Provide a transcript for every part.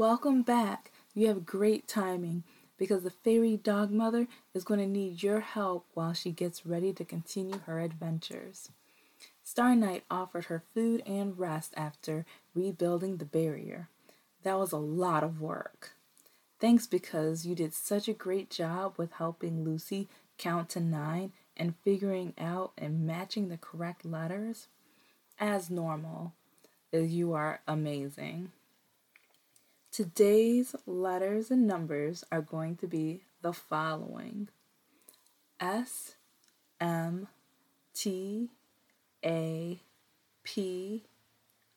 Welcome back. You have great timing because the fairy dog mother is going to need your help while she gets ready to continue her adventures. Star Night offered her food and rest after rebuilding the barrier. That was a lot of work. Thanks because you did such a great job with helping Lucy count to nine and figuring out and matching the correct letters. As normal, you are amazing. Today's letters and numbers are going to be the following S M T A P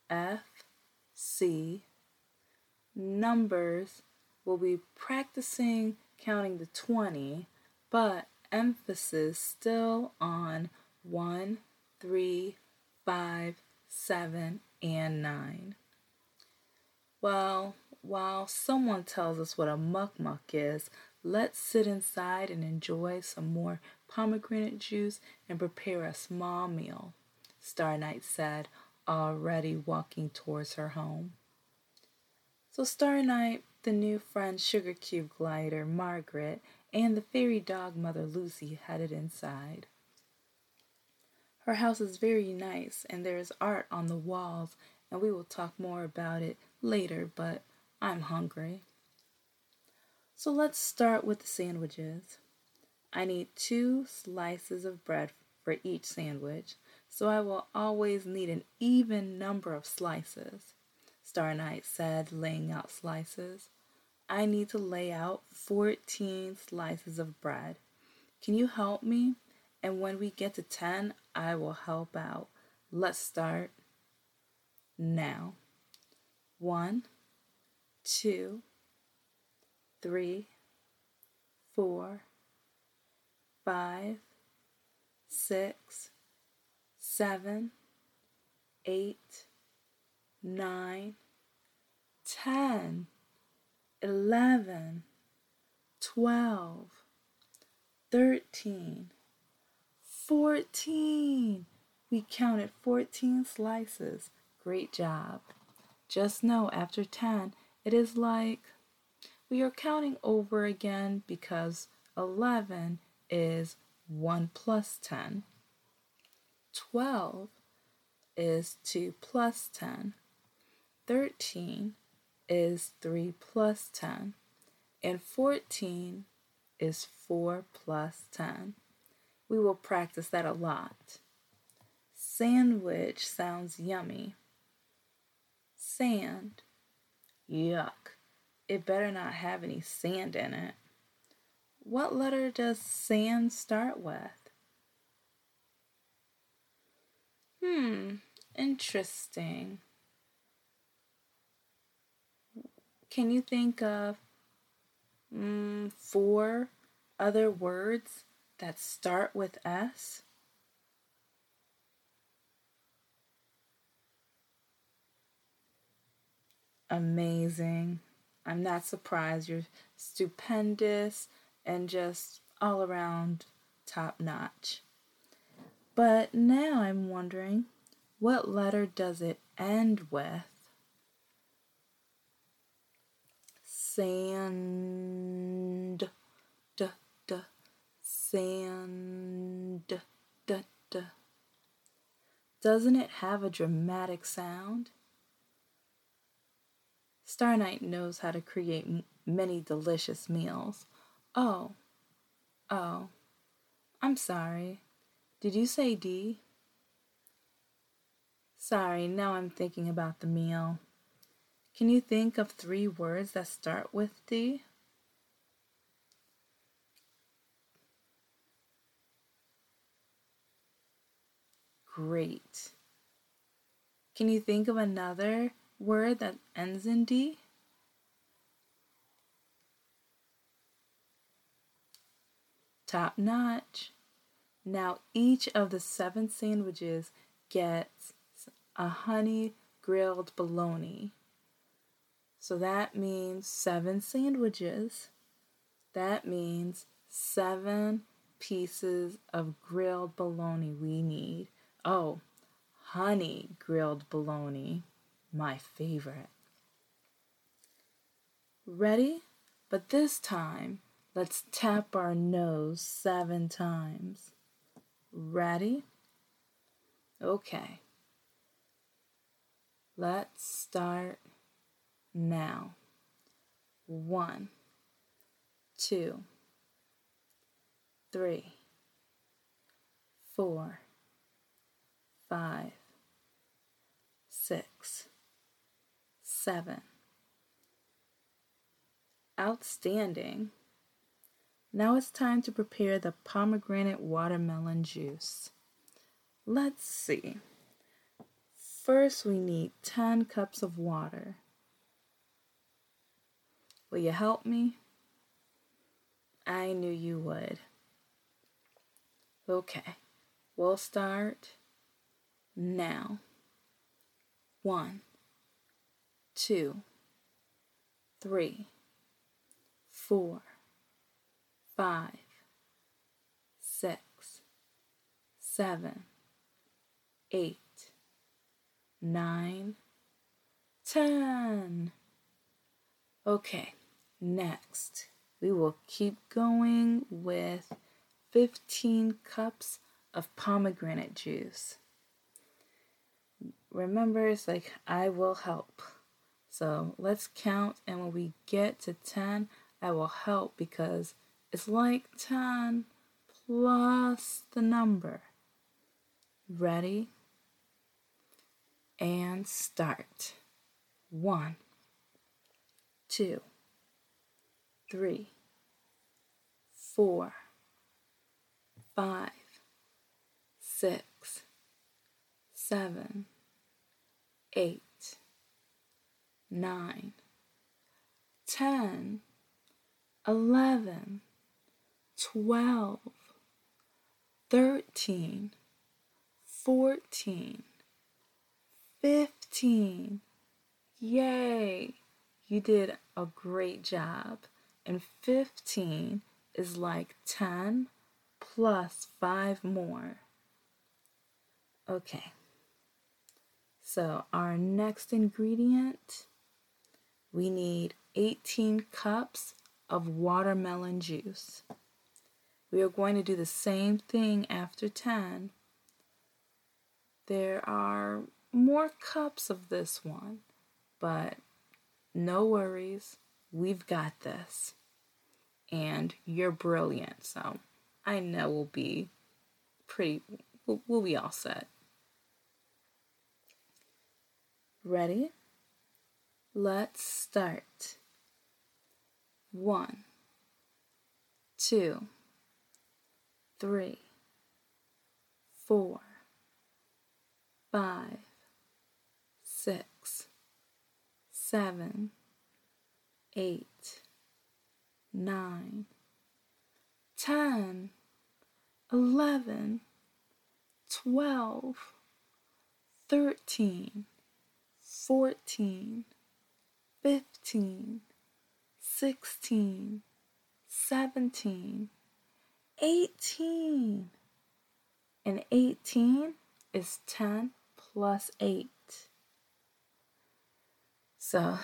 F C. Numbers will be practicing counting to 20, but emphasis still on 1, 3, 5, 7, and 9. Well, while someone tells us what a muk muk is, let's sit inside and enjoy some more pomegranate juice and prepare a small meal, Star Night said, already walking towards her home. So Star Night, the new friend Sugar Cube Glider, Margaret, and the fairy dog mother Lucy headed inside. Her house is very nice and there is art on the walls, and we will talk more about it later, but I'm hungry. So let's start with the sandwiches. I need two slices of bread for each sandwich, so I will always need an even number of slices. Star Night said, laying out slices. I need to lay out 14 slices of bread. Can you help me? And when we get to 10, I will help out. Let's start now. One, two, three, four, five, six, seven, eight, nine, ten, eleven, twelve, thirteen, fourteen. We counted 14 slices. Great job. Just know after 10, it is like we are counting over again because 11 is 1 plus 10. 12 is 2 plus 10. 13 is 3 plus 10. And 14 is 4 plus 10. We will practice that a lot. Sandwich sounds yummy. Sand Yuck. It better not have any sand in it. What letter does sand start with? Hmm, interesting. Can you think of mm, four other words that start with S? Amazing. I'm not surprised. You're stupendous and just all around top notch. But now I'm wondering what letter does it end with? Sand. Duh, duh. Sand. Duh, duh. Doesn't it have a dramatic sound? Star Night knows how to create m- many delicious meals. Oh, oh, I'm sorry. Did you say D? Sorry, now I'm thinking about the meal. Can you think of three words that start with D? Great. Can you think of another word that ends in D? Top notch. Now each of the seven sandwiches gets a honey grilled bologna. So that means seven sandwiches. That means seven pieces of grilled bologna we need. Oh, honey grilled bologna my favorite. Ready? But this time, let's tap our nose seven times. Ready? Okay. Let's start now. One, two, three, four, five, six, seven. Outstanding. Now it's time to prepare the pomegranate watermelon juice. Let's see. First, we need 10 cups of water. Will you help me? I knew you would. Okay, we'll start now. One, two, three, four, five, six, seven, eight, nine, ten. Okay, next we will keep going with 15 cups of pomegranate juice. Remember, it's like I will help. So let's count, and when we get to 10, I will help because it's like 10 plus the number. Ready? And start. One, two, three, four, five, six, seven, eight, nine, ten, eleven, twelve, thirteen, fourteen, fifteen. Yay! You did a great job. And 15 is like 10 plus 5 more. Okay. So our next ingredient, we need 18 cups of watermelon juice. We are going to do the same thing after 10. There are more cups of this one, but no worries, we've got this. And you're brilliant, so I know we'll be pretty, we'll, we'll be all set. Ready? Let's start. One, two, three, four, five, six, seven, eight, nine, ten, eleven, twelve, thirteen, fourteen, fifteen, sixteen, seventeen, eighteen. And 18 is 10 plus 8. So,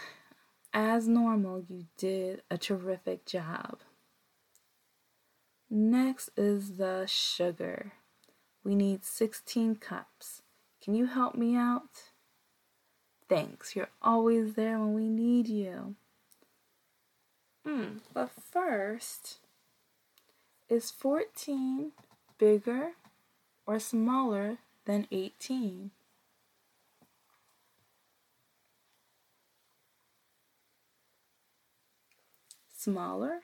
as normal, you did a terrific job. Next is the sugar. We need 16 cups. Can you help me out? Thanks, you're always there when we need you. Hmm, but first, is 14 bigger or smaller than 18? Smaller?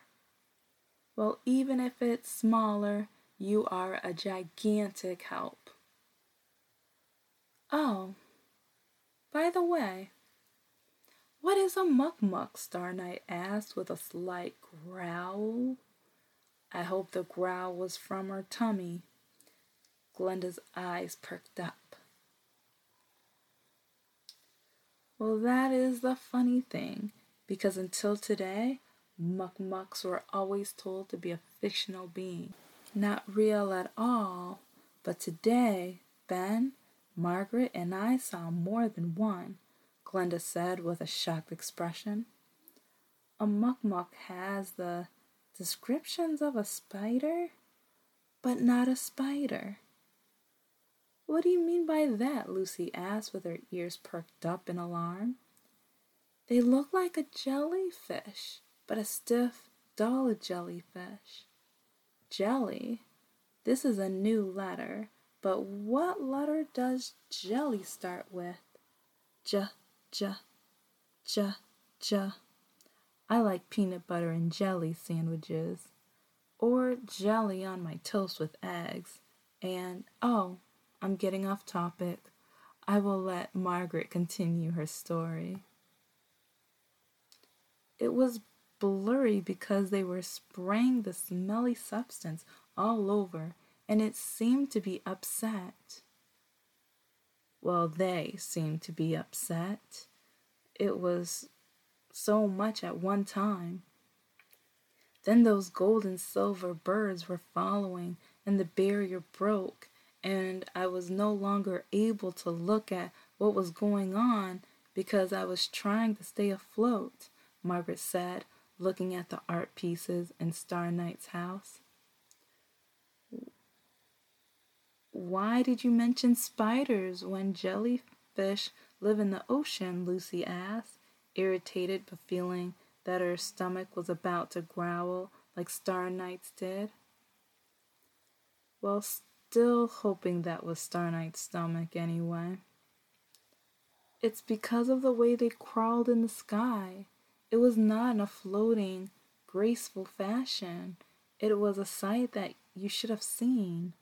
Well, even if it's smaller, you are a gigantic help. Oh, by the way, what is a muk muk? Star Night asked with a slight growl. I hope the growl was from her tummy. Glenda's eyes perked up. Well, that is the funny thing, because until today, Muk Muks were always told to be a fictional being, not real at all. But today, Ben, Margaret, and I saw more than one, Glenda said with a shocked expression. a muk muk has the descriptions of a spider, but not a spider. What do you mean by that? Lucy asked with her ears perked up in alarm. They look like a jellyfish, but a stiff, dull jellyfish. Jelly? This is a new letter, but what letter does jelly start with? J, j, j, j. I like peanut butter and jelly sandwiches, or jelly on my toast with eggs. And oh, I'm getting off topic. I will let Margaret continue her story. It was blurry because they were spraying the smelly substance all over, and it seemed to be upset. Well, they seemed to be upset. It was so much at one time. Then those gold and silver birds were following, and the barrier broke, and I was no longer able to look at what was going on because I was trying to stay afloat, Margaret said, looking at the art pieces in Star Night's house. Why did you mention spiders when jellyfish live in the ocean? Lucy asked, irritated but feeling that her stomach was about to growl like Star Night's did. Well, still hoping that was Star Night's stomach anyway. It's because of the way they crawled in the sky. It was not in a floating, graceful fashion. It was a sight that you should have seen.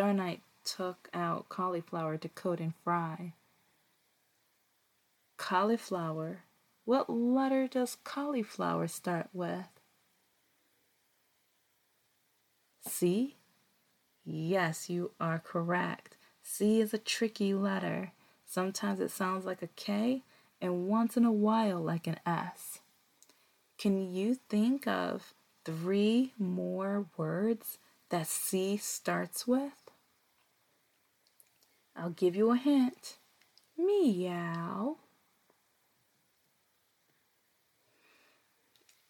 Star Night took out cauliflower to coat and fry. Cauliflower? What letter does cauliflower start with? C? Yes, you are correct. C is a tricky letter. Sometimes it sounds like a K, and once in a while like an S. Can you think of three more words that C starts with? I'll give you a hint. Meow.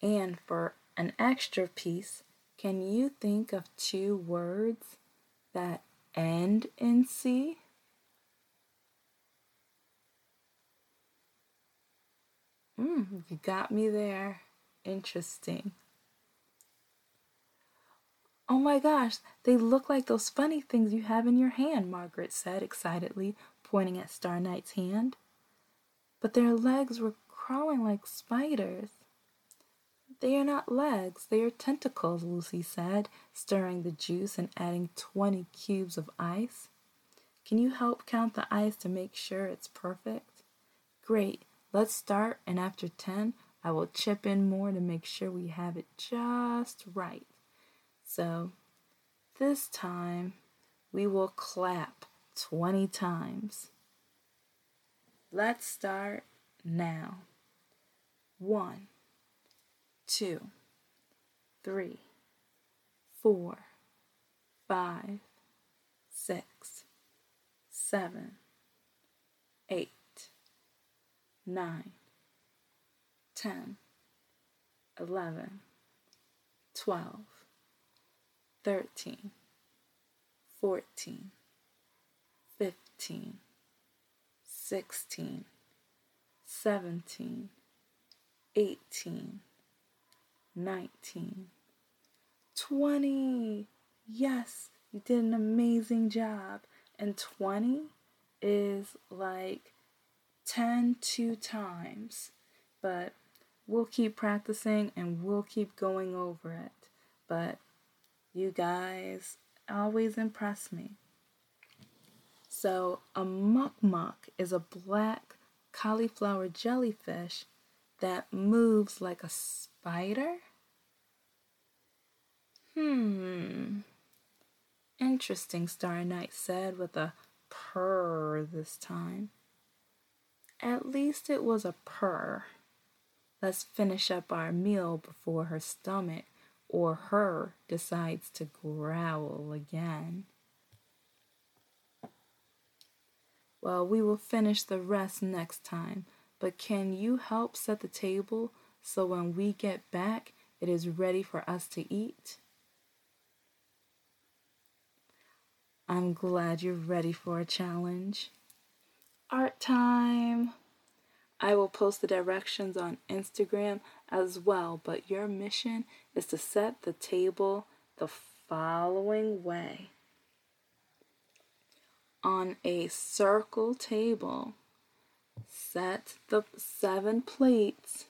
And for an extra piece, can you think of two words that end in C? Mm, you got me there. Interesting. Oh my gosh, they look like those funny things you have in your hand, Margaret said excitedly, pointing at Star Night's hand. But their legs were crawling like spiders. They are not legs, they are tentacles, Lucy said, stirring the juice and adding 20 cubes of ice. Can you help count the ice to make sure it's perfect? Great. Let's start, and after 10, I will chip in more to make sure we have it just right. So, this time, we will clap 20 times. Let's start now. One, two, three, four, five, six, seven, eight nine, ten, eleven, twelve, thirteen, fourteen, fifteen, sixteen, seventeen, eighteen, nineteen, twenty. Yes, you did an amazing job. And 20 is like 10 two times. But we'll keep practicing and we'll keep going over it. But you guys always impress me. So, a muck is a black cauliflower jellyfish that moves like a spider? Hmm. Interesting, Star Night said with a purr this time. At least it was a purr. Let's finish up our meal before her stomach or her decides to growl again. Well, we will finish the rest next time, but can you help set the table so when we get back, it is ready for us to eat. I'm glad you're ready for a challenge. Art time! I will post the directions on Instagram as well, but your mission is to set the table the following way. On a circle table, set the seven plates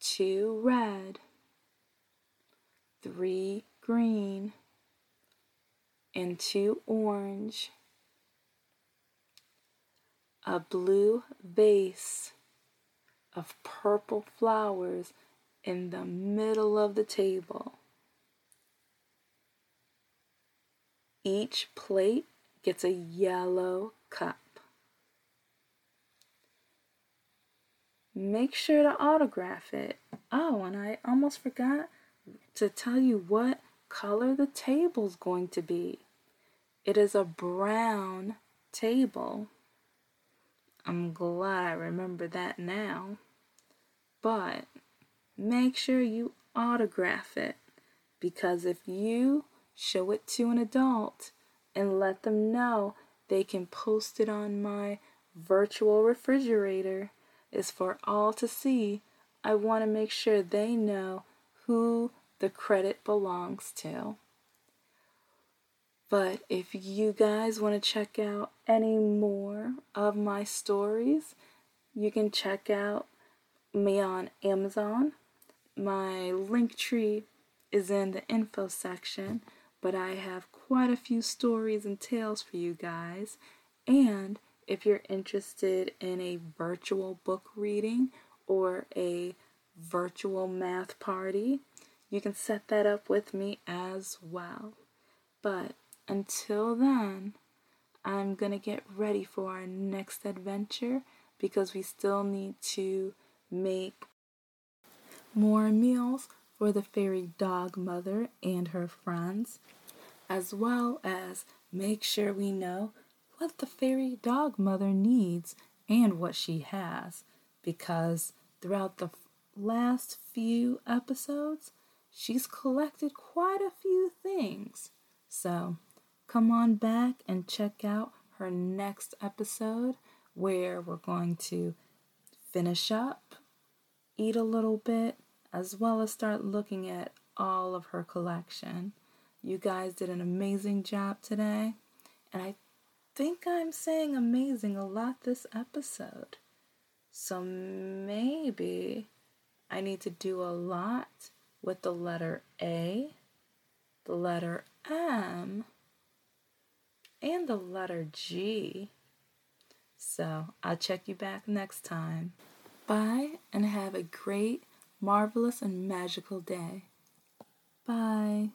two red, three green, and two orange a blue vase of purple flowers in the middle of the table. Each plate gets a yellow cup. Make sure to autograph it. Oh, and I almost forgot to tell you what color the table's going to be. It is a brown table. I'm glad I remember that now. But make sure you autograph it because if you show it to an adult and let them know they can post it on my virtual refrigerator is for all to see. I want to make sure they know who the credit belongs to. But if you guys want to check out any more of my stories, you can check out me on Amazon. My link tree is in the info section, but I have quite a few stories and tales for you guys. And if you're interested in a virtual book reading or a virtual math party, you can set that up with me as well. But until then, I'm going to get ready for our next adventure because we still need to make more meals for the fairy dog mother and her friends, as well as make sure we know what the fairy dog mother needs and what she has because throughout the last few episodes, she's collected quite a few things. So, come on back and check out her next episode where we're going to finish up, eat a little bit, as well as start looking at all of her collection. You guys did an amazing job today, and I think I'm saying amazing a lot this episode. So maybe I need to do a lot with the letter A, the letter M, and the letter G. So I'll check you back next time. Bye and have a great, marvelous, and magical day. Bye.